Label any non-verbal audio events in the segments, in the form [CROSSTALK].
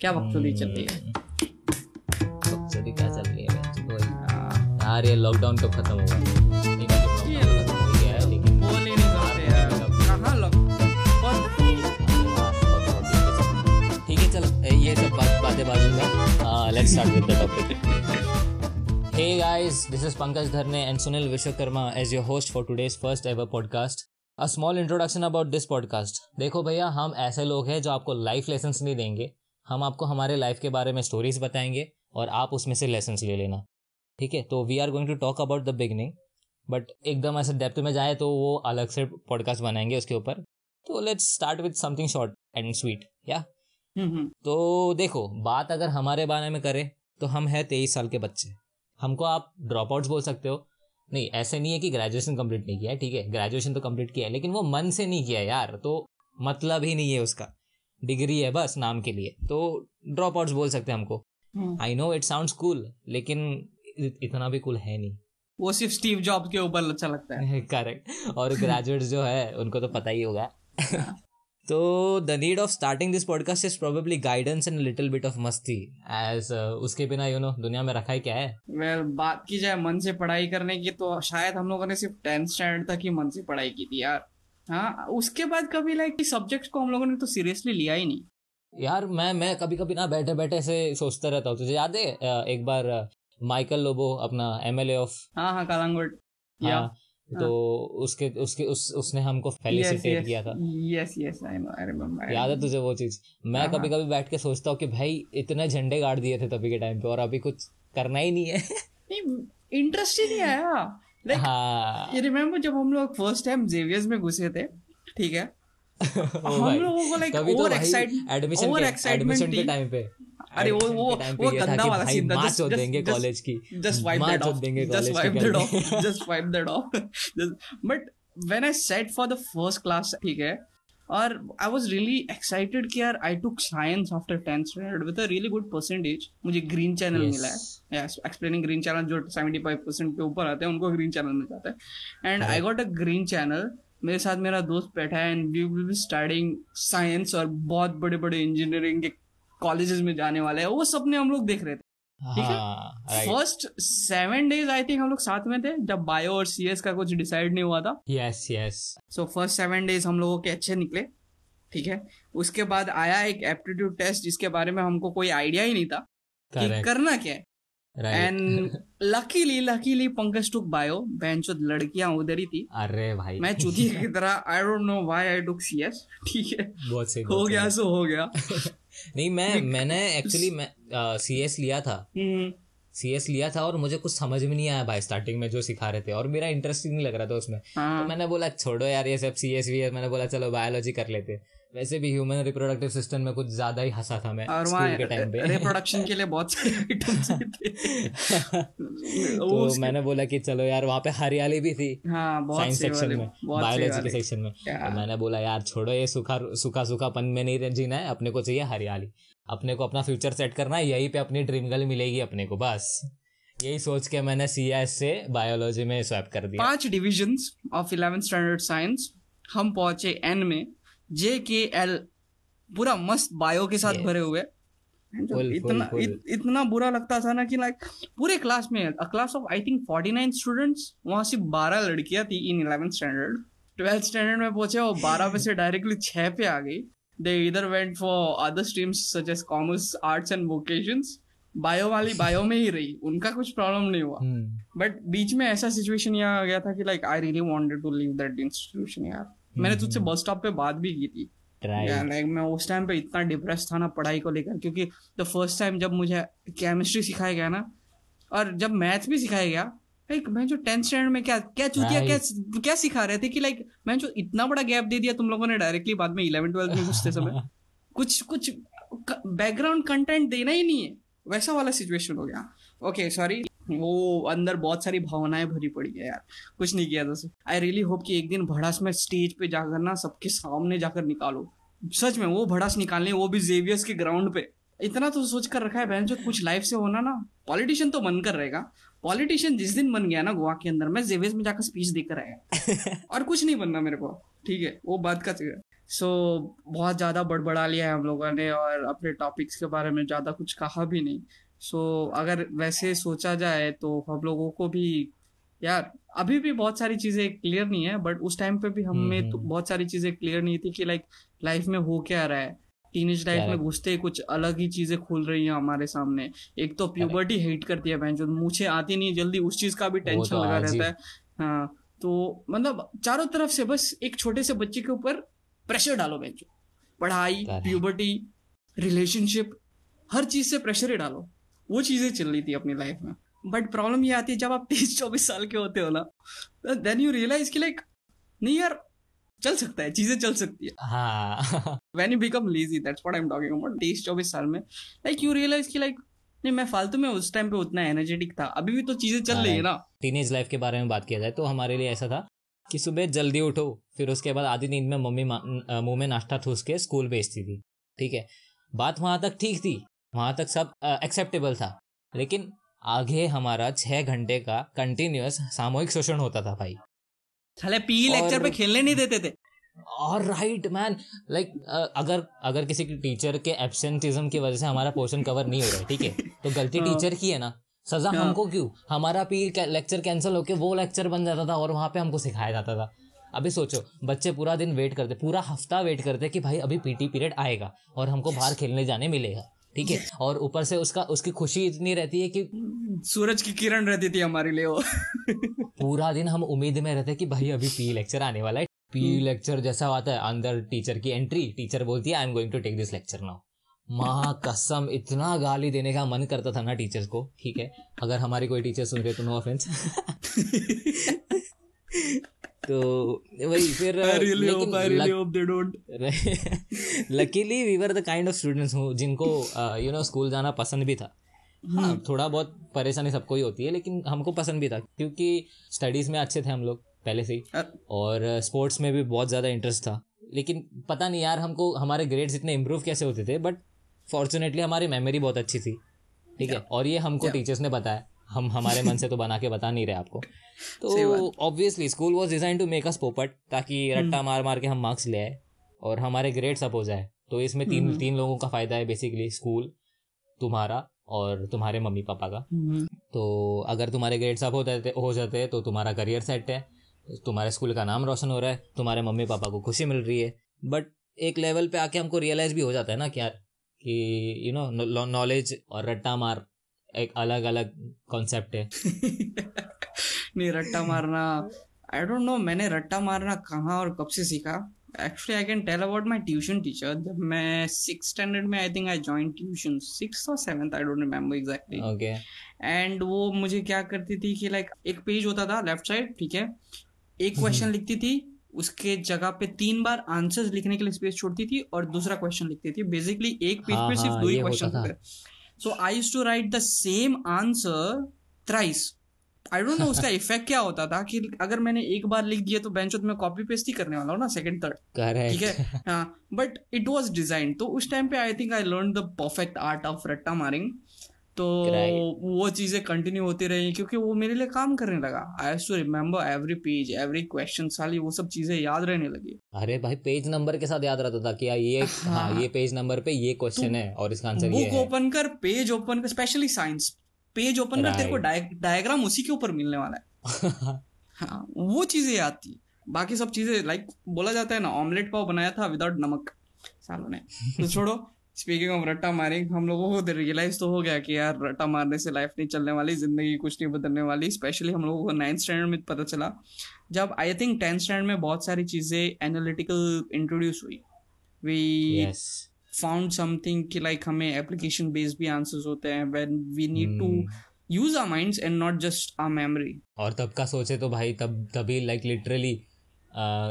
क्या वक्त चल रही है? बकचोदी क्या चल रही है यार ये लॉकडाउन कब खत्म होगा lockdown खत्म हो गया है लेकिन बोल ही नहीं सकते यार कहाँ लग और ठीक है चल ये सब बात बातें बाजू में let's start with the topic hey guys this is Pankaj Dharne and Sunil Vishwakarma as your host for today's first ever podcast small introduction about this podcast देखो भैया हम ऐसे लोग हैं जो आपको लाइफ लेसन्स नहीं देंगे। हम आपको हमारे लाइफ के बारे में स्टोरीज बताएँगे और आप उसमें से लेसन्स ले लेना। ठीक है? तो we are going to talk about the beginning but एकदम ऐसे डेप्थ में जाए तो वो अलग से पॉडकास्ट बनाएँगे उसके ऊपर। तो let's start with something short and sweet या तो देखो बात अगर हमारे बारे में करें तो हम है तेईस साल के बच्चे। हमको आप ड्रॉप आउट्स बोल सकते हो। नहीं ऐसे नहीं है कि ग्रेजुएशन कंप्लीट नहीं किया है ठीक है? ग्रेजुएशन तो कंप्लीट किया है लेकिन वो मन से नहीं किया यार तो मतलब ही नहीं है उसका। डिग्री है बस नाम के लिए। तो ड्रॉप आउट्स बोल सकते हैं हमको। I know it sounds cool लेकिन इतना भी कूल है नहीं। वो सिर्फ़ स्टीव जॉब के ऊपर अच्छा लगता है। [LAUGHS] करेक्ट और ग्रेजुएट्स जो है उनको तो पता ही होगा। [LAUGHS] तो the need of starting this podcast is probably guidance and little bit of मस्ती। एज उसके बिना यू नो दुनिया में रखा ही क्या है? वेल well, बात की जाए मन से पढ़ाई करने की तो शायद हम लोगों ने सिर्फ़ टेंथ स्टैंडर्ड तक ही मन से पढ़ाई की थी यार। हाँ उसके बाद कभी लाइक सब्जेक्ट्स को हम लोगों ने तो सीरियसली लिया ही नहीं। यार मैं मैं कभी कभी ना बैठे बैठे ऐसे सोचता रहता हूँ। तुझे याद है एक बार माइकल लोबो अपना एमएलए ऑफ़ हाँ हाँ कालांगुट या हाँ तो उसके उसके उस उसने हमको फेलिसिटेट किया था। Yes yes I know I remember याद है तुझे वो चीज़? मैं हाँ, कभी कभी बैठ के सोचता हूँ कि भाई इतने झंडे गाड़ दिए थे तभी के टाइम पे और अभी कुछ करना ही नहीं है। इंटरेस्ट ही नहीं आया। लाइक हाँ। रिमेम्बर जब हम लोग फ़र्स्ट टाइम जेवियर्स में घुसे थे? ठीक है? [LAUGHS] हम लोगों को like over excitement over excitement के टाइम पे। अरे वो- वो- वो गंदा वाला सीन था, जस्ट देंगे कॉलेज की। जस्ट वाइप दैट ऑफ़ चोद off देंगे just कॉलेज wipe की that क्या off just wipe that off [LAUGHS] just, but when I sat for the first class ठीक है और आई वॉज़ रियली एक्साइटेड कि यार I took science after tenth standard with really good percentage मुझे green channel yes. मिला है। Yes explaining green channel जो seventy five percent के ऊपर आते हैं उनको ग्रीन चैनल मिल जाता है। And I got a green channel मेरे साथ मेरा दोस्त बैठा है and we will be starting science और बहुत बड़े बड़े इंजीनियरिंग के कॉलेजेस में जाने वाले हैं। वो सपने हम लोग देख रहे थे। ठीक है? First seven days I think हम लोग साथ में थे जब बायो और सीएस का कुछ डिसाइड नहीं हुआ था। Yes yes so first seven days हम लोगों के अच्छे निकले ठीक है? उसके बाद आया एक एप्टीट्यूड टेस्ट जिसके बारे में हमको कोई आइडिया ही नहीं था कि करना क्या है। And luckily luckily Pankaj took bio बेंचोद लड़कियाँ उधर ही थी। अरे भाई। मैं चुकी की तरह I don't know why I took CS ठीक है? हो गया सो हो गया। [LAUGHS] नहीं मैं मैंने एक्चुअली मैं सी एस लिया था। हम्म, सी एस लिया था और मुझे कुछ समझ में नहीं आया भाई स्टार्टिंग में जो सिखा रहे थे और मेरा इंटरेस्टिंग नहीं लग रहा था उसमें। हाँ। तो मैंने बोला छोड़ो यार ये सब सी एस वी एस मैंने बोला चलो बायोलॉजी कर लेते। वैसे भी ह्यूमन रिप्रोडक्टिव सिस्टम में कुछ ज़्यादा ही हंसा था मैं और स्कूल के टाइम पे। रिप्रोडक्शन के लिए बहुत सारे आइटम्स थे। [LAUGHS] तो मैंने बोला कि चलो यार वहाँ पे हरियाली भी थी। हाँ साइंस सेक्शन में बायोलॉजी के सेक्शन में। तो मैंने बोला यार छोड़ो ये सूखा सूखा सूखापन में नहीं जीना है अपने को चाहिए हरियाली। अपने को अपना फ्यूचर सेट करना है यहीं पे अपनी ड्रीम गर्ल मिलेगी अपने को बस। यही सोच के मैंने सी एस से बायोलॉजी में स्वैप कर दिया। पाँच divisions of eleventh standard science हम पहुँचे एन में। जे के एल पूरा मस्त बायो के साथ भरे हुए। जो Full, इतना full. इत, इतना बुरा लगता था ना कि लाइक पूरे क्लास में a class of I think 49 students वहाँ सिर्फ़ 12 लड़कियाँ थी in eleventh standard twelfth standard में पहुँचे और 12 पे से डायरेक्टली 6 पे आ गई। दे इधर went for other streams such as commerce arts and vocations bio वाली [LAUGHS] बायो में ही रही। उनका कुछ प्रॉब्लम नहीं हुआ। बट बीच में ऐसा सिचुएशन यहाँ आ गया था कि like I really wanted to leave that institution यार। मैंने तुझसे बस स्टॉप पे बात भी की थी। लाइक मैं उस टाइम पे इतना डिप्रेस था ना पढ़ाई को लेकर क्योंकि द फ़र्स्ट टाइम जब मुझे केमिस्ट्री सिखाया गया ना और जब मैथ भी सिखाया गया लाइक मैं जो टेंथ स्टैंडर में क्या क्या चूतिया क्या क्या सिखा रहे थे कि लाइक मैं जो इतना बड़ा गैप दे दिया तुम लोगों ने डायरेक्टली बाद में इलेवन ट्वेल्थ में घुसते समय [LAUGHS] कुछ कुछ बैकग्राउंड कंटेंट देना ही नहीं है। वैसा वाला सिचुएशन हो गया। ओके सॉरी वो अंदर बहुत सारी भावनाएँ भरी पड़ी है यार। कुछ नहीं किया था आई रियली होप कि एक दिन भड़ास में स्टेज पे जाकर ना सबके सामने जाकर निकालो। सच में वो भड़ास निकालने वो भी जेवियर्स के ग्राउंड पे। इतना तो सोच कर रखा है बहन जो कुछ लाइफ से होना ना पॉलिटिशियन तो मन कर रहेगा। पॉलिटिशियन जिस दिन बन गया ना गोवा के अंदर मैं जेवियर्स में जाकर स्पीच देकर आया। [LAUGHS] और कुछ नहीं बनना मेरे को। ठीक है वो बात का सो so, बहुत ज़्यादा बड़बड़ा लिया है हम लोगों ने और अपने टॉपिक्स के बारे में ज़्यादा कुछ कहा भी नहीं। सो so, अगर वैसे सोचा जाए तो हम लोगों को भी यार अभी भी बहुत सारी चीज़ें क्लियर नहीं है बट उस टाइम पे भी हमें हम्म, तो हम्म। बहुत सारी चीज़ें क्लियर नहीं थी कि लाइक लाइफ में हो क्या रहा है। टीनेज लाइफ में घुसते कुछ अलग ही चीज़ें खुल रही हैं हमारे सामने। एक तो प्यूबर्टी हेट करती है बहन मुझे आती नहीं जल्दी उस चीज़ का भी टेंशन तो लगा रहता है। हाँ तो मतलब चारों तरफ़ से बस एक छोटे से बच्चे के ऊपर प्रेशर डालो बहन पढ़ाई प्यूबर्टी रिलेशनशिप हर चीज़ से प्रेशर ही डालो। वो चीज़ें चल रही थी अपनी लाइफ में। बट प्रॉब्लम ये आती है जब आप तेईस चौबीस साल के होते हो ना देन यू रियलाइज़ कि लाइक नहीं यार चल सकता है चीज़ें चल सकती है। हाँ। When you become lazy that's what I am talking about तेईस चौबीस साल में। लाइक यू रियलाइज़ कि लाइक नहीं मैं फालतू में उस टाइम पे उतना एनर्जेटिक था। अभी भी तो चीज़ें चल रही है ना। टीनेज लाइफ के बारे में बात किया जाए तो हमारे लिए ऐसा था कि सुबह जल्दी उठो फिर उसके बाद आधी नींद में मम्मी मुँह में नाश्ता ठूस के स्कूल भेजती थी। ठीक है? बात वहाँ तक ठीक थी। वहाँ तक सब एक्सेप्टेबल था। लेकिन आगे हमारा छह घंटे का कंटिन्यूअस सामूहिक शोषण होता था भाई। साले पी लेक्चर पे खेलने नहीं देते थे। और राइट मैन लाइक अगर अगर किसी की टीचर के एब्सेंटिज्म की वजह से हमारा पोर्शन कवर नहीं हो रहा है ठीक है? तो गलती [LAUGHS] हाँ। टीचर की है ना। सजा हाँ। हमको क्यों? हमारा पी लेक्चर कैंसिल होके वो लेक्चर बन जाता था और वहाँ पे हमको सिखाया जाता था। अभी सोचो बच्चे पूरा दिन वेट करते पूरा हफ़्ता वेट करते कि भाई अभी पीटी पीरियड आएगा और हमको बाहर खेलने जाने मिलेगा। ठीक है? और ऊपर से उसका उसकी खुशी इतनी रहती है कि सूरज की किरण रहती थी हमारे लिए वो। पूरा दिन हम उम्मीद में रहते कि भाई अभी पी लेक्चर आने वाला है। पी लेक्चर जैसा आता है अंदर टीचर की एंट्री टीचर बोलती है I am going to take this lecture now माँ कसम इतना गाली देने का मन करता था ना टीचर्स को ठीक है? अगर हमारी कोई टीचर सुन रहे तो नो ऑफेंस [LAUGHS] तो वही फिर I really hope, I really hope they don't. Luckily we were the kind of students हूँ जिनको यू नो स्कूल जाना पसंद भी था। हाँ थोड़ा बहुत परेशानी सबको ही होती है लेकिन हमको पसंद भी था क्योंकि स्टडीज़ में अच्छे थे हम लोग पहले से ही। और स्पोर्ट्स में भी बहुत ज़्यादा इंटरेस्ट था। लेकिन पता नहीं यार हमको हमारे ग्रेड्स इतने इम्प्रूव कैसे होते थे बट फॉर्चुनेटली हमारी मेमोरी बहुत अच्छी थी। ठीक है? और ये हमको टीचर्स ने बताया। हम हमारे मन से तो बना के बता नहीं रहे आपको। [LAUGHS] तो obviously school was designed to make us पोपट ताकि हम्म। रट्टा मार मार के हम मार्क्स ले आए और हमारे ग्रेड्स अप हो जाए। तो इसमें तीन हम्म। तीन लोगों का फ़ायदा है बेसिकली स्कूल तुम्हारा और तुम्हारे मम्मी पापा का। हम्म, तो अगर तुम्हारे ग्रेड्स अप हो जाते हो जाते तो तुम्हारा करियर सेट है। तुम्हारे स्कूल का नाम रोशन हो रहा है तुम्हारे मम्मी पापा को खुशी मिल रही है। बट एक लेवल पे आके हमको रियलाइज़ भी हो जाता है ना कि यार कि यू नो नॉलेज और रट्टा मार एक अलग अलग कॉन्सेप्ट है। [LAUGHS] नहीं रट्टा मारना आई डोंट नो मैंने रट्टा मारना कहाँ और कब से सीखा। Actually I can tell about my tuition teacher जब मैं सिक्स स्टैंडर्ड में I think I join tuition six और seventh I don't remember exactly okay and वो मुझे क्या करती थी कि लाइक like, एक पेज होता था लेफ़्ट साइड ठीक है? एक क्वेश्चन लिखती थी उसके जगह पे तीन बार आंसर्स लिखने के लिए स्पेस छोड़ती थी और दूसरा क्वेश्चन लिखती थी। बेसिकली एक पेज हाँ, पे सिर्फ़ हाँ, दो ही क्वेश्चन। होते so I use to write the same answer thrice I don't know उसका [LAUGHS] इफ़ेक्ट क्या होता था कि अगर मैंने एक बार लिख दिया तो बेंच में कॉपी पेस्ट ही करने वाला हूँ ना सेकंड थर्ड ठीक है? हाँ बट इट वॉज़ डिज़ाइन तो उस टाइम पे I think I learn the perfect art of रट्टा मारिंग. तो वो चीज़ें कंटिन्यू होती रही क्योंकि वो मेरे लिए काम करने लगा। I to remember every page every question साली वो सब चीज़ें याद रहने लगी। अरे भाई पेज नंबर के साथ याद रहता था कि ये हाँ। ये पेज नंबर पे ये क्वेश्चन है और इसका आंसर ये बुक ओपन कर पेज ओपन कर स्पेशली साइंस पेज ओपन कर तेरे को डायग्राम उसी के ऊपर मिलने वाला है। [LAUGHS] हाँ वो चीज़ें याद थी। बाकी सब चीज़ें लाइक बोला जाता है ना ऑमलेट पाव बनाया था विदाउट नमक। सालों ने। तो छोड़ो स्पीकिंग ऑफ़ रट्टा मारिंग हम लोगों को रियलाइज़ तो हो गया कि यार रट्टा मारने से लाइफ नहीं चलने वाली ज़िंदगी कुछ नहीं बदलने वाली। स्पेशली हम लोगों को नाइन्थ स्टैंडर्ड में पता चला जब आई थिंक टेंथ स्टैंडर्ड में बहुत सारी चीज़ें एनालिटिकल इंट्रोड्यूस हुई। वी फाउंड समथिंग कि लाइक हमें एप्लीकेशन बेस्ड भी आंसर्स होते हैं when we need to. Use our minds and not just our memory और तब का सोचे तो भाई तब तभी लाइक लिटरली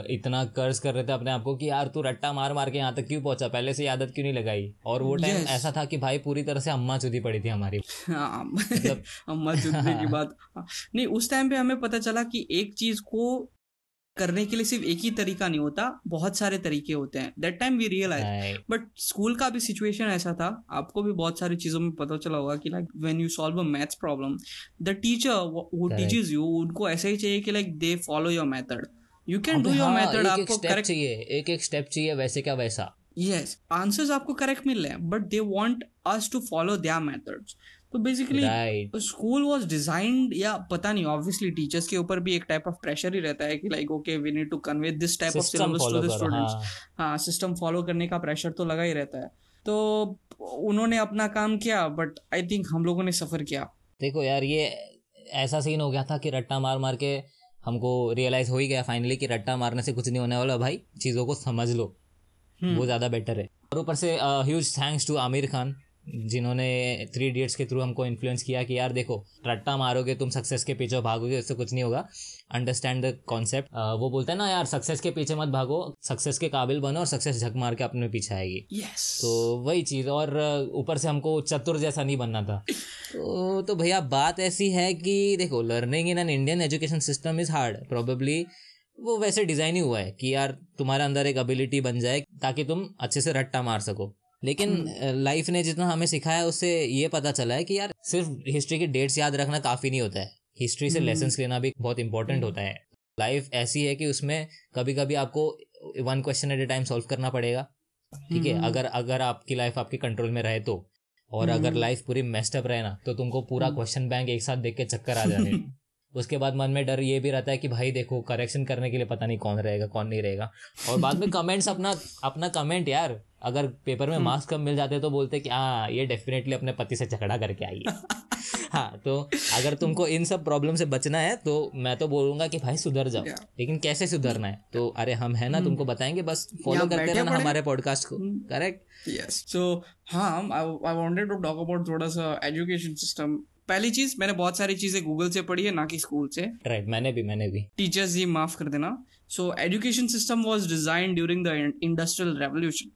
इतना कर्ज कर रहे थे अपने आप को कि यार तू रट्टा मार मार के यहाँ तक क्यों पहुँचा? पहले से आदत क्यों नहीं लगाई? और वो टाइम Yes. ऐसा था कि भाई पूरी तरह से अम्मा चुदी पड़ी थी हमारी। हाँ [LAUGHS] मतलब- अम्मा चुदने की बात। हाँ, नहीं उस टाइम पे हमें पता चला कि एक चीज़ को करने के लिए सिर्फ़ एक ही तरीका नहीं होता बहुत सारे तरीके होते हैं। That time we realize. But school का भी सिचुएशन ऐसा था। आपको भी बहुत सारी चीज़ों में पता चला होगा कि like when you solve a maths problem the teacher Correct. Teaches you उनको ऐसा ही चाहिए कि like they follow your method you can do your method आपको करेक्ट चाहिए एक एक स्टेप चाहिए वैसे क्या वैसा। यस आंसर्स आपको करेक्ट मिल रहे हैं but they want us to follow their methods तो बेसिकली स्कूल वाज डिजाइंड या पता नहीं ऑब्वियसली टीचर्स के ऊपर भी एक टाइप ऑफ़ प्रेशर ही रहता है कि like okay we need to convey this type of syllabus to the students हाँ। सिस्टम फॉलो करने का प्रेशर तो लगा ही रहता है। तो उन्होंने अपना काम किया बट आई थिंक हम लोगों ने सफ़र किया। देखो यार ये ऐसा सीन हो गया था कि रट्टा मार मार के हमको रियलाइज़ हो ही गया फाइनली कि रट्टा मारने से कुछ नहीं होने वाला। भाई चीज़ों को समझ लो। वो ज़्यादा बेटर है। और ऊपर से huge thanks to Aamir Khan जिन्होंने थ्री इडियट्स के थ्रू हमको इन्फ्लुएंस किया कि यार देखो रट्टा मारोगे तुम सक्सेस के पीछे भागोगे उससे कुछ नहीं होगा। अंडरस्टैंड द कॉन्सेप्ट वो बोलते हैं ना यार सक्सेस के पीछे मत भागो सक्सेस के काबिल बनो और सक्सेस झक मार के अपने पीछे आएगी. यस तो वही चीज़ और ऊपर से हमको चतुर जैसा नहीं बनना था। [LAUGHS] तो तो भैया बात ऐसी है कि देखो learning in an Indian education system is hard probably वो वैसे डिज़ाइन ही हुआ है कि यार तुम्हारे अंदर एक एबिलिटी बन जाए ताकि तुम अच्छे से रट्टा मार सको। लेकिन लाइफ ने जितना हमें सिखाया उससे ये पता चला है कि यार सिर्फ़ हिस्ट्री की डेट्स याद रखना काफ़ी नहीं होता है। हिस्ट्री से लेसन लेना भी बहुत इंपॉर्टेंट होता है। लाइफ ऐसी है कि उसमें कभी कभी आपको one question at a time solve करना पड़ेगा ठीक है? अगर अगर आपकी लाइफ आपके कंट्रोल में रहे तो। और अगर लाइफ पूरी मेस्टअप रहे ना तो तुमको पूरा क्वेश्चन बैंक एक साथ देख के चक्कर आ जाने। [LAUGHS] उसके बाद मन में डर ये भी रहता है कि भाई देखो करेक्शन करने के लिए पता नहीं कौन रहेगा कौन नहीं रहेगा। और बाद में कमेंट्स अपना अपना कमेंट यार अगर पेपर में मार्क्स कम मिल जाते तो बोलते कि हाँ ये डेफिनेटली अपने पति से झगड़ा करके आई है। [LAUGHS] हाँ तो अगर तुमको इन सब प्रॉब्लम से बचना है तो मैं तो बोलूँगा कि भाई सुधर जाओ। Yeah. लेकिन कैसे सुधरना है? तो अरे हम है ना तुमको बताएँगे बस फॉलो करते रहना हमारे पॉडकास्ट को। करेक्ट यस सो हाँ I wanted to talk about थोड़ा सा एजुकेशन सिस्टम पहली चीज़ मैंने बहुत सारी चीज़ें गूगल से पढ़ी है ना कि स्कूल से। राइट मैंने भी मैंने भी। टीचर्स ही माफ़ कर देना। So education system was design during the industrial revolution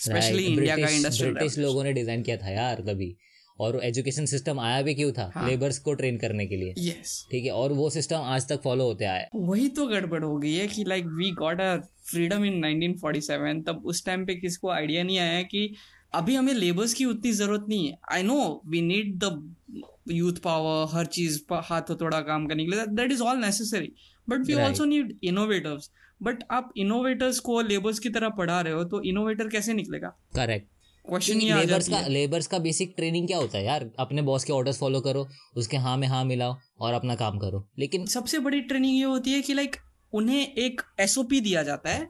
specially India का इंडस्ट्रियल ब्रिटिश लोगों ने डिज़ाइन किया था यार तभी और एजुकेशन सिस्टम आया भी क्यों था? लेबर्स को ट्रेन करने के लिए। यस ठीक है और वो सिस्टम आज तक फॉलो होते आया वही तो गड़बड़ हो गई है कि like we got a freedom in 1947 तब उस टाइम पे किसको आइडिया नहीं आया कि अभी हमें लेबर्स की उतनी ज़रूरत नहीं है। I know we need the youth power हर चीज़ हाथ थोड़ा काम करने के लिए that is all necessary but we also need innovators but आप इनोवेटर्स को लेबर्स की तरह पढ़ा रहे हो तो इनोवेटर कैसे निकलेगा? करेक्ट क्वेश्चन ये लेबर्स का लेबर्स का बेसिक ट्रेनिंग क्या होता है यार? अपने बॉस के ऑर्डर्स फॉलो करो उसके हाँ में हाँ मिलाओ और अपना काम करो। लेकिन सबसे बड़ी ट्रेनिंग ये होती है कि लाइक उन्हें एक एसओपी दिया जाता है।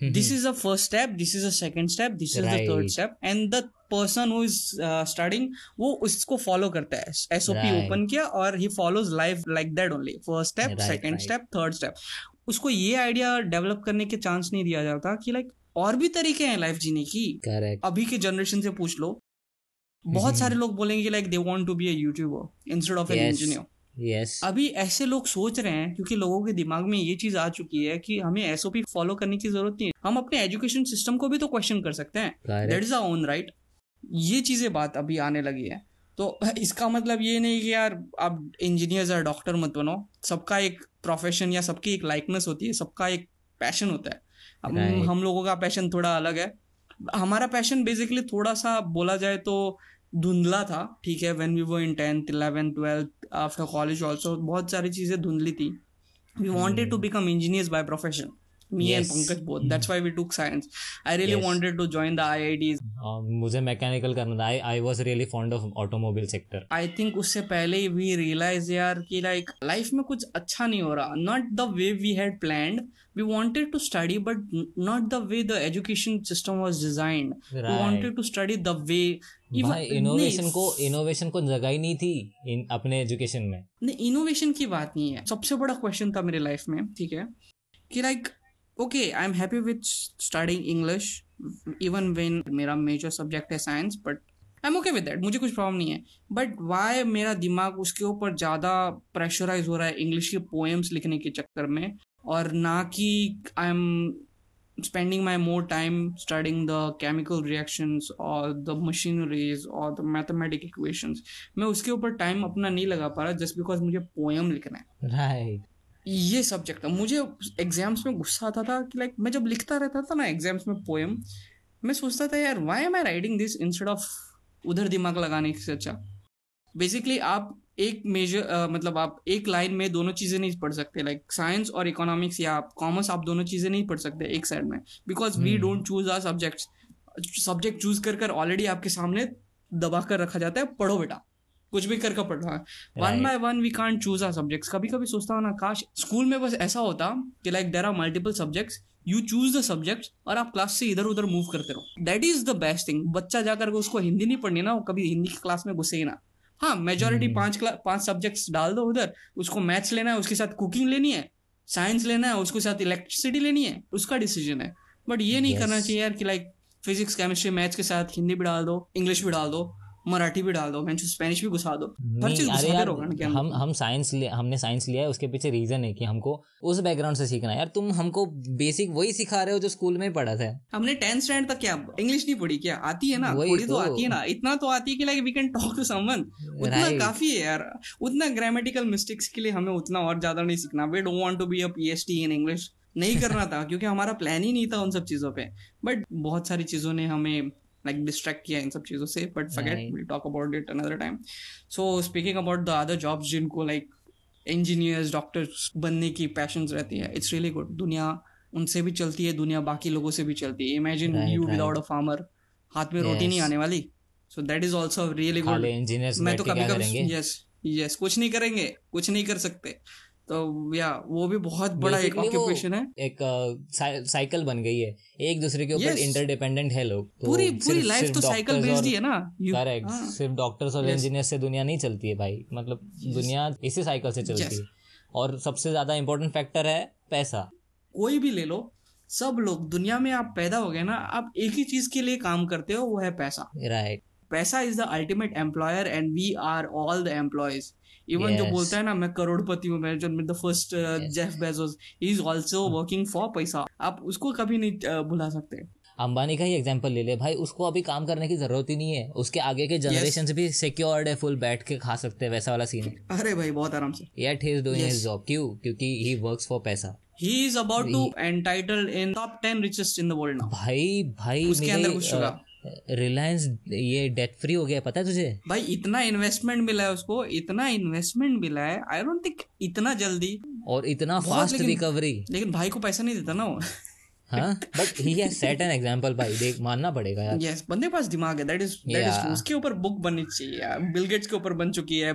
This is a first step this is a second step this is the third Right. step and the who who is uh, वो उसको फॉलो करता है। SOP Right. ओपन किया और he follows life like that only first step second. Step third step उसको ये idea develop करने के चांस नहीं दिया जाता कि लाइक और भी तरीके हैं लाइफ जीने की। करेक्ट अभी के जनरेशन से पूछ लो। बहुत सारे लोग बोलेंगे like they want to be a YouTuber instead of an engineer yes अभी ऐसे लोग सोच रहे हैं क्योंकि लोगों के दिमाग में ये चीज़ आ चुकी है कि हमें एसओपी फॉलो करने की ज़रूरत नहीं है। हम अपने एजुकेशन सिस्टम को भी तो क्वेश्चन कर सकते हैं। That is our own right ये चीज़ें बात अभी आने लगी है। तो इसका मतलब ये नहीं कि यार आप इंजीनियर्स या डॉक्टर मत बनो। सबका एक प्रोफेशन या सबकी एक लाइकनेस होती है सबका एक पैशन होता है। अब हम लोगों का पैशन थोड़ा अलग है। हमारा पैशन बेसिकली थोड़ा सा बोला जाए तो धुंधला था ठीक है। व्हेन वी वो in tenth eleventh twelfth after college also बहुत सारी चीज़ें धुंधली थी। We wanted to become engineers by profession me and pankaj both. That's why we took science. I really Yes. wanted to join the iits मुझे mechanical करना था. I I was really fond of automobile sector I think उससे पहले ही we realise यार कि like life में कुछ अच्छा नहीं हो रहा. Not the way we had planned we wanted to study but not the way the education system was designed we Right. Wanted to study the way भाई इनोवेशन को इनोवेशन को जगह ही नहीं थी इन अपने एजुकेशन में. नहीं इनोवेशन की बात नहीं है. सबसे बड़ा क्वेश्चन था मेरे लाइफ में ठीक है? कि like okay I am happy with studying English even when मेरा मेजर सब्जेक्ट है science but I am okay with that मुझे कुछ प्रॉब्लम नहीं है. बट वाई मेरा दिमाग उसके ऊपर ज़्यादा प्रेशराइज हो रहा है इंग्लिश के पोएम्स लिखने के चक्कर में? और ना कि I am spending my more time studying the chemical reactions or the machineries or the mathematic equations. मैं उसके ऊपर टाइम अपना नहीं लगा पा रहा जस्ट बिकॉज़ मुझे पोएम लिखना है. राइट ये सब्जेक्ट था। मुझे एग्ज़ाम्स में गुस्सा आता था कि लाइक मैं जब लिखता रहता था ना एग्ज़ाम्स में पोएम मैं सोचता था यार why am I writing this instead of उधर दिमाग लगाने से अच्छा? बेसिकली आप एक मेजर मतलब आप एक लाइन में दोनों चीज़ें नहीं पढ़ सकते। लाइक साइंस और इकोनॉमिक्स या आप कॉमर्स आप दोनों चीज़ें नहीं पढ़ सकते एक साइड में। Because we don't choose our subjects subject choose कर कर ऑलरेडी आपके सामने दबा कर रखा जाता है पढ़ो बेटा। कुछ भी करके पढ़ रहा है। One by one we can't choose our subjects कभी कभी सोचता हूँ ना काश स्कूल में बस ऐसा होता कि like there are multiple subjects you choose the subject और आप क्लास से इधर उधर मूव करते रहो। That is the best thing बच्चा जाकर उसको हिंदी नहीं पढ़नी ना वो कभी हिंदी की क्लास में घुसे ही ना। हाँ मेजोरिटी हम्म। पाँच पाँच सब्जेक्ट्स डाल दो उधर उसको मैथ्स लेना है उसके साथ कुकिंग लेनी है साइंस लेना है उसके साथ इलेक्ट्रिसिटी लेनी है उसका डिसीज़न है। बट ये नहीं Yes. करना चाहिए यार कि लाइक फिजिक्स केमिस्ट्री मैथ्स के साथ हिंदी भी डाल दो इंग्लिश भी डाल दो। मराठी भी डाल दो स्पेनिश भी घुसा दो। हर चीज़ घुसाते यार हम हम साइंस हमने साइंस लिया है उसके पीछे रीजन है कि हमको उस बैकग्राउंड से सीखना है। यार तुम हमको बेसिक वही सिखा रहे हो जो स्कूल में पढ़ा था। हमने टेंथ स्टैंडर्ड तक क्या इंग्लिश नहीं पढ़ी क्या? आती है ना थोड़ी तो तो। आती है ना। इतना तो आती है कि like we can talk to someone उतना काफ़ी है यार। उतना ग्रामेटिकल मिस्टेक्स के लिए हमें उतना और ज़्यादा नहीं सीखना। We don't want to be a PhD in English नहीं करना था [LAUGHS] क्योंकि हमारा प्लान ही नहीं था उन सब चीज़ों पे। बट बहुत सारी चीज़ों ने हमें लाइक डिस्ट्रैक्ट किया इन सब चीज़ों से but forget will talk about it another time so speaking about the other jobs जिनको लाइक इंजीनियर्स डॉक्टर्स बनने की पैशंस रहती है इट्स रियली गुड दुनिया उनसे भी चलती है दुनिया बाकी लोगों से भी चलती है. Imagine you without a farmer हाथ में yes. रोटी नहीं आने वाली. So that is also really good मैं तो कभी कभी यस यस कुछ नहीं करेंगे कुछ नहीं कर सकते. तो या वो भी बहुत बड़ा एक ऑक्यूपेशन है। एक साइकिल बन गई है। एक दूसरे के ऊपर Yes. इंटरडिपेंडेंट है लोग तो पूरी पूरी लाइफ तो साइकिल बेस्ड ही है ना। करेक्ट हाँ। सिर्फ़ डॉक्टर्स और Yes. इंजीनियर से दुनिया नहीं चलती है भाई। मतलब दुनिया इसी साइकिल से चलती है। और सबसे ज़्यादा इंपॉर्टेंट फैक्टर है पैसा। कोई भी ले लो सब लोग दुनिया में आप पैदा हो गए ना आप एक ही चीज़ के लिए काम करते हो वो है पैसा। राइट पैसा is the ultimate employer and we are all the employees even जो बोलता है ना मैं करोड़पति हूँ मैं the first Jeff Bezos he is also working for पैसा. आप उसको कभी नहीं uh, भुला सकते। अंबानी का ही एग्जांपल ले ले। भाई उसको अभी काम करने की ज़रूरत ही नहीं है। उसके आगे के जनरेशन भी सिक्योर्ड है फुल बैठ के खा सकते हैं वैसा वाला सीन अरे भाई बहुत आराम से। Yet he is doing his job क्यों? क्योंकि ही वर्क्स फॉर पैसा। He is about to entitled in top ten richest in the world now भाई भाई उसके अंदर कुछ होगा। रिलायंस ये डेट फ्री हो गया पता है तुझे? भाई इतना इन्वेस्टमेंट मिला है उसको इतना इन्वेस्टमेंट मिला है आई डोंट थिंक इतना जल्दी। और इतना फास्ट रिकवरी लेकिन भाई को पैसा नहीं देता ना वो। हाँ but he has set an example भाई देख मानना पड़ेगा यार। यस बंदे के पास दिमाग है दैट इज़ दैट इज़ उसके ऊपर बुक बननी चाहिए यार। बिल गेट्स के ऊपर बन चुकी है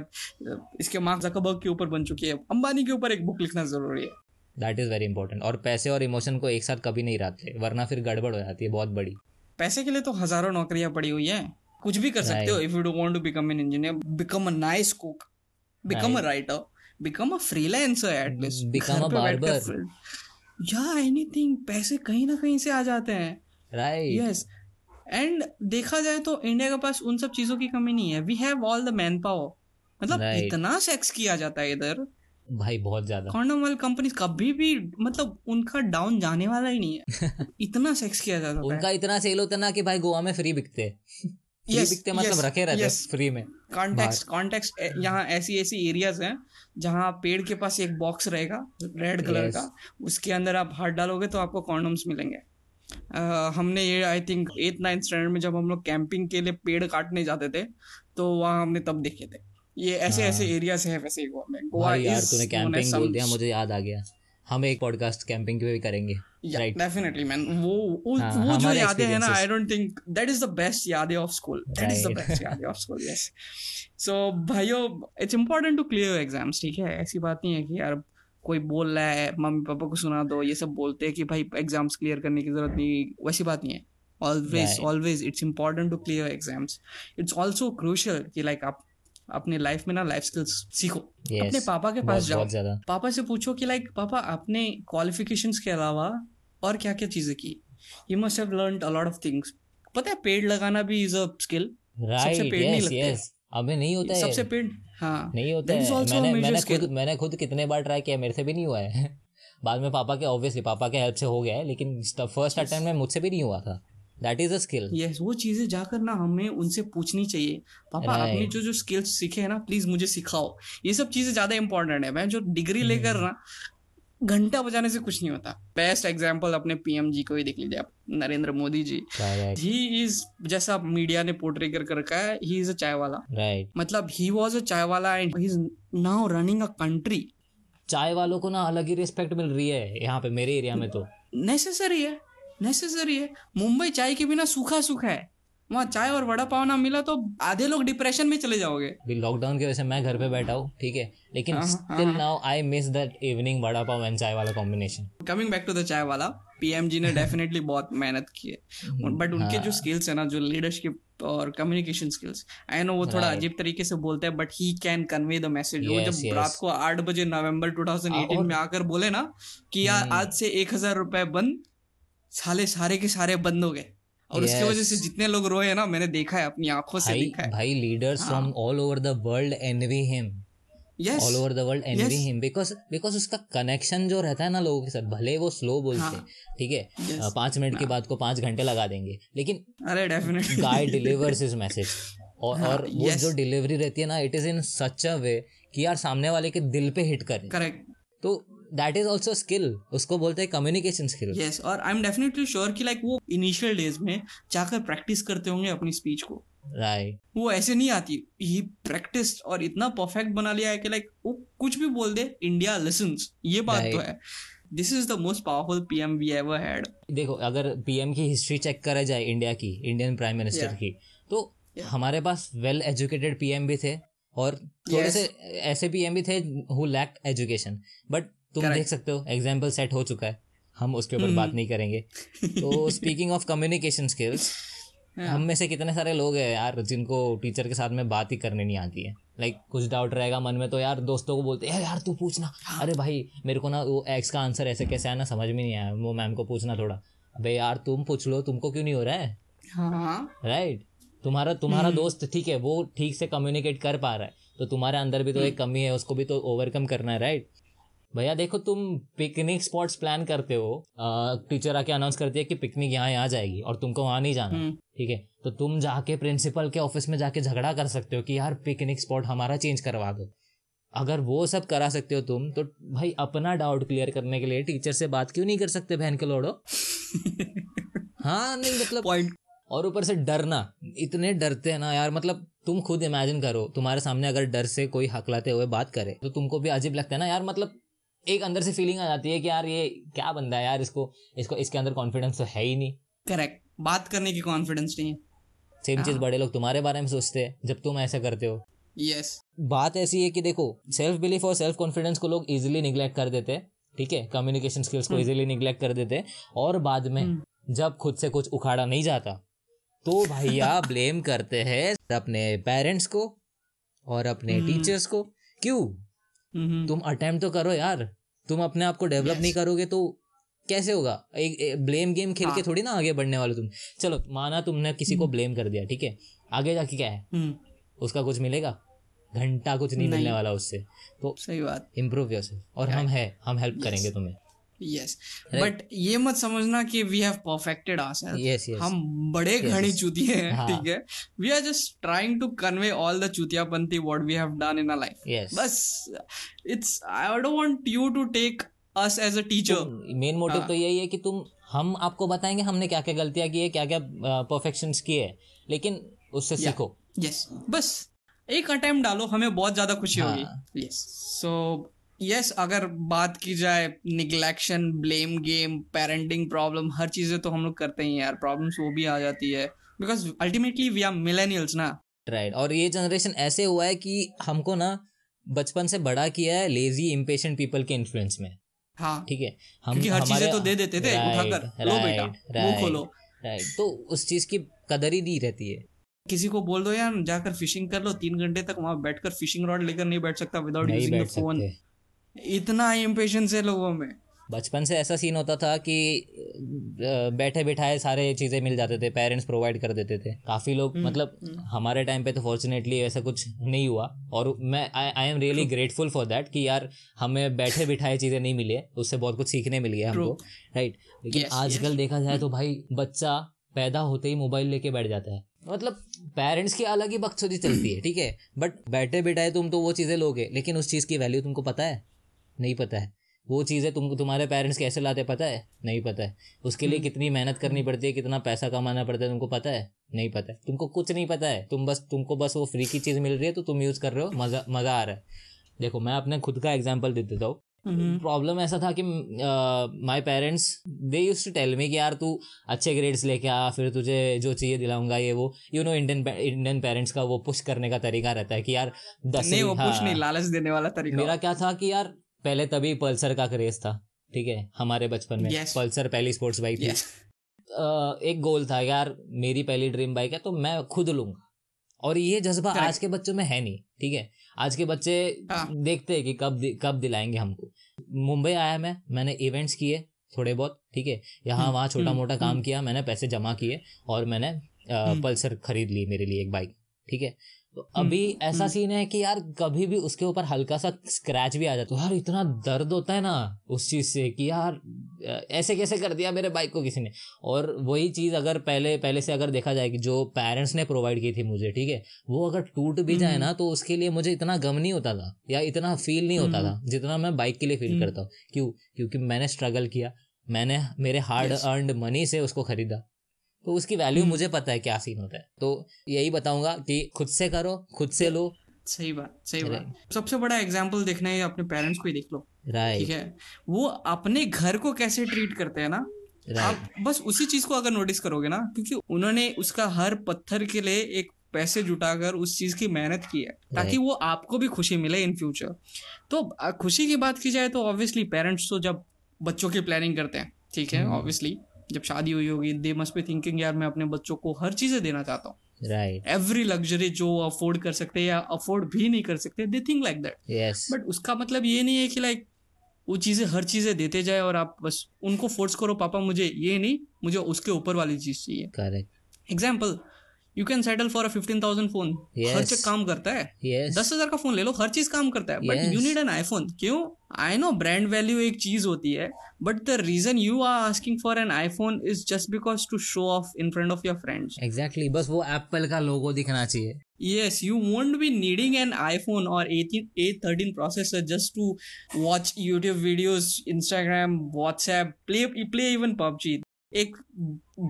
इसके मार्क जकरबर्ग के ऊपर बन चुकी है। अंबानी के ऊपर एक बुक लिखना ज़रूरी है। दैट इज़ वेरी इंपॉर्टेंट और पैसे और इमोशन को एक साथ कभी नहीं रहते वरना फिर गड़बड़ हो जाती है बहुत बड़ी। पैसे के लिए तो हज़ारों नौकरियाँ पड़ी हुई है। कुछ भी कर सकते हो if you do want to become an engineer become a nice cook become a writer become a freelancer at least Become a barber. या एनीथिंग पैसे कहीं ना कहीं से आ जाते हैं। राइट यस एंड देखा जाए तो इंडिया के पास उन सब चीज़ों की कमी नहीं है। We have all the man power मतलब Right. इतना सेक्स किया जाता है इधर। भाई बहुत ज़्यादा। कॉन्डम वाली कंपनी कभी भी मतलब उनका डाउन जाने वाला ही नहीं है। [LAUGHS] इतना सेक्स किया जाता है उनका इतना सेल होता ना कि भाई गोवा में फ्री बिकते। फ्री Yes, बिकते मतलब yes, रखे रहते yes. फ्री में। कॉन्टेक्स्ट कॉन्टेक्स्ट यहाँ ऐसी ऐसी एरियाज़ हैं जहाँ पेड़ के पास एक बॉक्स रहेगा रेड कलर Yes. का। उसके अंदर आप हाथ डालोगे तो आपको कॉन्डम्स मिलेंगे। अह, हमने ये I think at ninth standard में जब हम लोग कैंपिंग के लिए पेड़ काटने जाते थे तो वहाँ हमने तब देखे थे। ये ऐसे ऐसे एरियाज़ हैं वैसे गोवा में गोवा हाँ। यार तूने कैंपिंग बोल दिया मुझे याद आ गया। हम एक पॉडकास्ट कैंपिंग पे भी करेंगे राइट डेफिनेटली मैन वो वो, हाँ, वो जो यादें हैं ना I don't think that is the best यादें of school that is the best यादें ऑफ़ स्कूल यस सो भाइयों it's important to clear exams ठीक है? ऐसी बात नहीं है कि यार कोई बोल रहा है मम्मी पापा को सुना दो ये सब बोलते हैं कि भाई एग्ज़ाम्स क्लियर करने की ज़रूरत नहीं वैसी बात नहीं है। Always always it's important to clear exams it's also crucial कि लाइक आप अपने लाइफ में ना लाइफ स्किल्स सीखो। Yes. अपने पापा के पास जाओ। पापा से पूछो कि लाइक पापा आपने क्वालिफिकेशंस के अलावा और क्या क्या चीज़ें की? You must have learned a lot of things पता है पेड़ लगाना भी इज़ अ स्किल राइट पेड़ yes, नहीं लगते। यस अबे नहीं होता है। सबसे पेड़ हाँ। नहीं होता है। मैंने मैंने खुद मैंने खुद कितने बार ट्राई किया मेरे से भी नहीं हुआ है। [LAUGHS] बाद में पापा के ऑब्वियसली पापा के हेल्प से हो गया है लेकिन फ़र्स्ट अटेम्प्ट में मुझसे भी नहीं हुआ था। That is a skill yes वो चीज़ें जाकर ना हमें उनसे पूछनी चाहिए। पापा Right. आपने जो जो स्किल्स सीखे हैं ना प्लीज़ मुझे सिखाओ। ये सब चीज़ें ज़्यादा इंपॉर्टेंट है। मैं जो डिग्री लेकर हम्म। ना घंटा बजाने से कुछ नहीं होता। बेस्ट एग्ज़ाम्पल अपने पीएम जी को ही देख लीजिए आप नरेंद्र मोदी जी। ही इज़ जैसा मीडिया ने पोर्ट्रे कर रखा है ही इज़ अ चाय वाला राइट right. मतलब ही was a chai wala and he is now running a country चाय वालों को ना अलग ही रिस्पेक्ट मिल रही है यहाँ पे मेरे एरिया में तो। नेसेसरी है। नेसेसरी है। मुंबई चाय के बिना सूखा सूखा है। वहाँ चाय और वड़ा पाव ना मिला तो आधे लोग डिप्रेशन में चले जाओगे। अभी लॉकडाउन की वजह से मैं घर पे बैठा हूँ ठीक है? लेकिन still now I miss that evening vada pav and chai wala combination coming back to the chai wala PM ji ने [LAUGHS] डेफिनेटली बहुत मेहनत की है। बट उनके जो स्किल्स है ना जो लीडरशिप और कम्युनिकेशन स्किल्स आई नो वो थोड़ा अजीब तरीके से बोलते हैं but he can convey the message वो जब रात को आठ बजे नवंबर 2018 में आकर बोले ना कि यार हम्म। आज से एक हज़ार रुपए बंद साले सारे के सारे बंद हो गए। और yes. उसकी वजह से जितने लोग रोए हैं ना मैंने देखा है अपनी आँखों से देखा है। भाई leaders from all over the world envy him all over the world envy him because because उसका कनेक्शन जो रहता है ना लोगों के साथ भले वो स्लो बोलते हैं। हाँ. ठीक है? Yes. पाँच मिनट की हाँ। बात को पाँच घंटे लगा देंगे लेकिन अरे definitely guy delivers his message और हाँ, और वो yes. जो डिलीवरी रहती है ना इट इज़ इन सच अ वे कि यार सामने वाले के दिल पे हिट करे। करेक्ट तो दैट इज़ ऑल्सो स्किल उसको बोलते हैं कम्युनिकेशन स्किल यस और आई एम डेफिनेटली श्योर कि लाइक वो इनिशियल डेज़ में जाकर प्रैक्टिस करते होंगे अपनी स्पीच को। Right right. वो ऐसे नहीं आती। ही प्रैक्टिस और इतना परफेक्ट बना लिया है कि लाइक वो कुछ भी बोल दे इंडिया लिसन ये बात right. तो है this is the most powerful PM we ever had देखो अगर पीएम की हिस्ट्री चेक करा जाए इंडिया की इंडियन प्राइम मिनिस्टर की तो yeah. हमारे पास वेल एजुकेटेड पीएम भी थे और थोड़े yes. से ऐसे पीएम भी थे हु लैक एजुकेशन बट तुम देख सकते हो एग्ज़ाम्पल सेट हो चुका है। हम उसके ऊपर बात हम्म। नहीं करेंगे। [LAUGHS] तो स्पीकिंग ऑफ़ कम्युनिकेशन स्किल्स हम में से कितने सारे लोग हैं यार जिनको टीचर के साथ में बात ही करने नहीं आती है। लाइक like, कुछ डाउट रहेगा मन में तो यार दोस्तों को बोलते हैं यार तू पूछना। हाँ। अरे भाई मेरे को ना वो एक्स का आंसर ऐसे कैसे आना समझ में नहीं आया। वो मैम को पूछना थोड़ा। अबे यार तुम पूछ लो तुमको क्यों नहीं हो रहा है? राइट हाँ। तुम्हारा तुम्हारा हम्म। दोस्त ठीक है वो ठीक से कम्युनिकेट कर पा रहा है। तो तुम्हारे अंदर भी तो एक हम्म। कमी है उसको भी तो ओवरकम करना है राइट भैया देखो तुम पिकनिक स्पॉट्स प्लान करते हो। टीचर आके अनाउंस करती है कि पिकनिक यहाँ यहाँ जाएगी और तुमको वहाँ नहीं जाना। हम्म। ठीक है? तो तुम जाके प्रिंसिपल के ऑफ़िस में जाके झगड़ा कर सकते हो कि यार पिकनिक स्पॉट हमारा चेंज करवा दो। अगर वो सब करा सकते हो तुम तो भाई अपना डाउट क्लियर करने के लिए टीचर से बात क्यों नहीं कर सकते बहन के लोड़ो? [LAUGHS] हाँ नहीं मतलब पॉइंट और ऊपर से डरना। इतने डरते हैं ना यार मतलब तुम खुद इमेजिन करो तुम्हारे सामने अगर डर से कोई हकलाते हुए बात करे तो तुमको भी अजीब लगता है ना यार मतलब एक अंदर से फीलिंग आ जाती है कि यार ये क्या बंदा है यार इसको इसको इसके अंदर कॉन्फिडेंस तो है ही नहीं करेक्ट बात करने की कॉन्फिडेंस नहीं है सेम चीज़ हाँ। बड़े लोग तुम्हारे बारे में सोचते हैं जब तुम ऐसा करते हो यस yes. बात ऐसी है कि देखो सेल्फ बिलीफ और सेल्फ कॉन्फिडेंस को लोग इजिली निग्लेक्ट कर देते हैं ठीक है कम्युनिकेशन स्किल्स को इजिली हम्म। निग्लेक्ट कर देते हैं और बाद में हम्म। जब खुद से कुछ उखाड़ा नहीं जाता तो भैया [LAUGHS] ब्लेम करते हैं अपने पेरेंट्स को और अपने टीचर्स। को क्यों। तुम अटेम्प्ट तो करो यार। तुम अपने आप को डेवलप नहीं करोगे तो कैसे होगा? एक, एक ब्लेम गेम खेल हाँ. के थोड़ी ना आगे बढ़ने वाले तुम। चलो माना तुमने किसी को ब्लेम हम्म। कर दिया ठीक है? आगे जाके क्या है? हम्म। उसका कुछ मिलेगा? घंटा कुछ नहीं, नहीं। मिलने वाला उससे। तो सही बात। इम्प्रूव योर और हम है हम हेल्प करेंगे तुम्हें। यस बट ये मत समझना कि वी हैव परफेक्टेड आवरसेल्फ हम बड़े घड़ी चूती हैं हाँ. ठीक है? We are just trying to convey all the चूतियापंती what we have done in a life बस it's I don't want you to take us as a teacher main motive तो यही है कि तुम हम आपको बताएँगे हमने क्या क्या गलतियाँ की है क्या क्या परफेक्शन किए है। लेकिन उससे yeah. सीखो। Yes yes. बस एक अटेम्प्ट डालो हमें बहुत ज़्यादा खुशी हाँ. होगी। यस सो यस yes, अगर बात की जाए neglection blame game parenting problem हर चीज़ें तो हम लोग करते ही यार। प्रॉब्लम्स वो भी आ जाती है। Because ultimately we are millennials ना। Right right. और ये जनरेशन ऐसे हुआ है कि हमको ना बचपन से बड़ा किया है लेजी इम्पेशेंट पीपल के इन्फ्लुएंस में। हाँ। ठीक है? हम क्योंकि हर चीज़ें तो दे देते थे right, उठाकर। लो बेटा वो खोलो। राइट तो उस चीज़ की कदर ही नहीं रहती है। किसी को बोल दो यार जाकर फिशिंग कर लो तीन घंटे तक वहाँ बैठकर फिशिंग रॉड लेकर नहीं बैठ सकता विदाउट यूजिंग द फ़ोन इतना इम्पेशंस है लोगों में। बचपन से ऐसा सीन होता था कि बैठे बिठाए सारे चीज़ें मिल जाते थे पेरेंट्स प्रोवाइड कर देते थे। काफ़ी लोग हम्म, मतलब हम्म। हमारे टाइम पे तो फॉर्चुनेटली ऐसा कुछ नहीं हुआ। और मैं I am really grateful for that कि यार हमें बैठे बिठाए चीज़ें नहीं मिली है। उससे बहुत कुछ सीखने मिल गया हमको राइट लेकिन आजकल देखा जाए तो भाई बच्चा पैदा होते ही मोबाइल लेके बैठ जाता है। मतलब पेरेंट्स की अलग ही बकचोदी चलती है ठीक है? बट बैठे बिठाए तुम तो वो चीज़ें लोगे लेकिन उस चीज़ की वैल्यू तुमको पता है? नहीं पता है। वो चीज़ें तुम तुम्हारे पेरेंट्स कैसे लाते पता है? नहीं पता है। उसके लिए हम्म। कितनी मेहनत करनी पड़ती है कितना पैसा कमाना पड़ता है तुमको पता है? नहीं पता है। तुमको कुछ नहीं पता है। तुम बस तुमको बस वो फ्री की चीज़ मिल रही है तो तुम यूज़ कर रहे हो। मज़ा मज़ा आ रहा है। देखो मैं अपने खुद का एग्ज़ाम्पल दे देता हूँ। हम्म, प्रॉब्लम ऐसा था कि my parents they use to tell me कि यार तू अच्छे ग्रेड्स लेके आ फिर तुझे जो चाहिए दिलाऊँगा ये वो। You know Indian Indian parents का वो पुश करने का तरीका रहता है कि यार दस नहीं वो हाँ, नहीं लालच देने वाला तरीका। मेरा क्या था कि यार पहले तभी पल्सर का क्रेज था ठीक है हमारे बचपन में Yes. पल्सर पहली स्पोर्ट्स बाइक थी Yes. एक गोल था यार मेरी पहली ड्रीम बाइक है तो मैं खुद लूँगा और ये जज्बा आज के बच्चों में है नहीं ठीक है आज के बच्चे हाँ। देखते हैं कि कब दि- कब दिलाएँगे हमको मुंबई आया मैं मैंने इवेंट्स किए थोड़े बहुत ठीक है यहाँ हम्म, वहाँ छोटा हम्म, मोटा काम हम्म। किया मैंने पैसे जमा किए और मैंने। पल्सर खरीद ली मेरे लिए एक बाइक ठीक है तो अभी ऐसा हम्म। सीन है कि यार कभी भी उसके ऊपर हल्का सा स्क्रैच भी आ जाता है यार इतना दर्द होता है ना उस चीज़ से कि यार ऐसे कैसे कर दिया मेरे बाइक को किसी ने और वही चीज़ अगर पहले पहले से अगर देखा जाए कि जो पेरेंट्स ने प्रोवाइड की थी मुझे ठीक है वो अगर टूट भी जाए हम्म। ना तो उसके लिए मुझे इतना गम नहीं होता था या इतना फील नहीं होता था जितना मैं बाइक के लिए फील हम्म। करता हूँ क्यों क्योंकि मैंने स्ट्रगल किया मैंने मेरे हार्ड. अर्नड मनी से उसको खरीदा तो उसकी वैल्यू हम्म। मुझे पता है क्या सीन होता है। तो यही बताऊँगा कि खुद से करो खुद से लो। सही बात सही बात। सबसे बड़ा एग्ज़ाम्पल देखना है अपने पेरेंट्स को ही देख लो। ठीक है? वो अपने घर को कैसे ट्रीट करते हैं ना? आप बस उसी चीज़ को अगर नोटिस करोगे ना क्योंकि उन्होंने उसका हर पत्थर के लिए एक पैसे जुटाकर उस चीज़ की मेहनत की है ताकि वो आपको भी खुशी मिले इन फ्यूचर तो खुशी की बात की जाए तो ऑब्वियसली पेरेंट्स तो जब बच्चों की प्लानिंग करते हैं ठीक है? हम्म। ऑब्वियसली जब शादी हुई होगी दे मस्ट बी थिंकिंग यार मैं अपने बच्चों को हर चीज़ें देना चाहता हूँ। राइट एवरी लग्जरी जो अफोर्ड कर सकते या अफोर्ड भी नहीं कर सकते they think like that but उसका मतलब ये नहीं है कि लाइक वो चीज़ें हर चीज़ें देते जाए और आप बस उनको फोर्स करो पापा मुझे ये नहीं मुझे उसके ऊपर वाली चीज़ चाहिए। Correct example you can settle for fifteen thousand phone हर चीज़ काम करता है। यस दस हज़ार का फ़ोन ले लो हर चीज़ काम करता है। But you need an iPhone क्यों? आई नो ब्रांड वैल्यू एक चीज़ होती है but the reason you are asking for an iPhone is just because to show off in front of your friends exactly बस वो एप्पल का लोगो दिखना चाहिए। Yes, you won't be needing an iPhone or 18, A13 processor just to watch YouTube videos, Instagram, WhatsApp, play play even PUBG. एक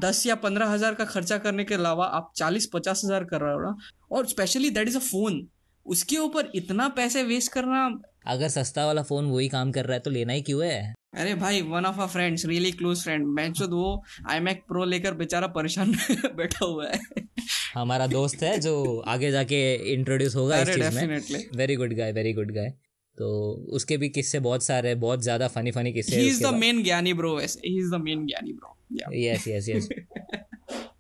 दस या पंद्रह हज़ार का खर्चा करने के अलावा आप चालीस पचास हज़ार कर रहे हो ना? और specially that is a phone उसके ऊपर इतना पैसे वेस्ट करना अगर सस्ता वाला फ़ोन वही काम कर रहा है तो लेना ही क्यों है? अरे भाई one of a friends really close friend मैं जो वो आई मैक प्रो लेकर बेचारा परेशान [LAUGHS] बैठा हुआ है। हमारा दोस्त है जो आगे जाके इंट्रोड्यूस होगा इस चीज़ में। Very good guy very good guy तो उसके भी किस्से बहुत सारे हैं, बहुत ज़्यादा फनी फनी किस्से ही इज़ द मेन ज्ञानी bro he is the main ज्ञानी bro yes yes yes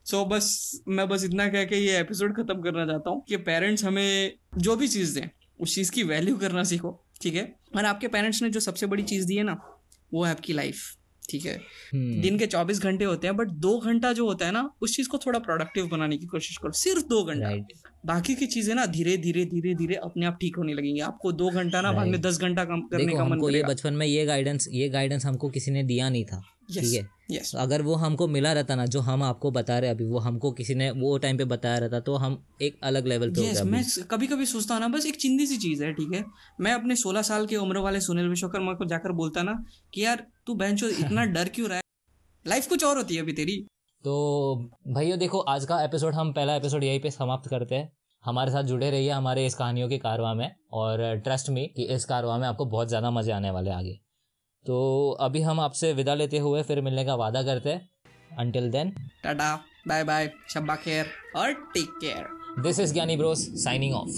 so बस मैं बस इतना कह के ये एपिसोड खत्म करना चाहता हूँ कि पेरेंट्स हमें जो भी चीज़ दें उस चीज़ की वैल्यू करना सीखो ठीक है? और आपके पेरेंट्स ने जो सबसे बड़ी चीज़ दी है ना वो है आपकी लाइफ ठीक है? हम्म, दिन के चौबीस घंटे होते हैं बट दो घंटा जो होता है ना उस चीज़ को थोड़ा प्रोडक्टिव बनाने की कोशिश करो। सिर्फ़ दो घंटा। बाकी की चीज़ें ना धीरे धीरे धीरे धीरे अपने आप ठीक होने लगेंगी। आपको दो घंटा ना बाद में दस घंटा काम करने का मन ये बचपन में ये गाइडेंस ये गाइडेंस हमको किसी ने दिया नहीं था। ठीक है? यस तो अगर वो हमको मिला रहता ना जो हम आपको बता रहे अभी वो हमको किसी ने वो टाइम पे बताया रहता तो हम एक अलग लेवल पे यस होते मैं कभी कभी सोचता हूँ ना बस एक चिंदी सी चीज़ है ठीक है? मैं अपने सोलह साल के उम्र वाले सुनील विश्वकर्मा को जाकर बोलता ना कि यार तू बहन [LAUGHS] इतना डर क्यों रहा है? लाइफ कुछ और होती है अभी तेरी। तो भैया देखो आज का एपिसोड हम पहला एपिसोड यहीं पे समाप्त करते हैं। हमारे साथ जुड़े रहिए हमारे इस कहानियों के कारवा में। और ट्रस्ट मी कि इस कारवा में आपको बहुत ज़्यादा मज़े आने वाले आगे। तो अभी हम आपसे विदा लेते हुए फिर मिलने का वादा करते हैं। Until then tata bye bye शब्बा खैर और take care. This is Gyani bros signing off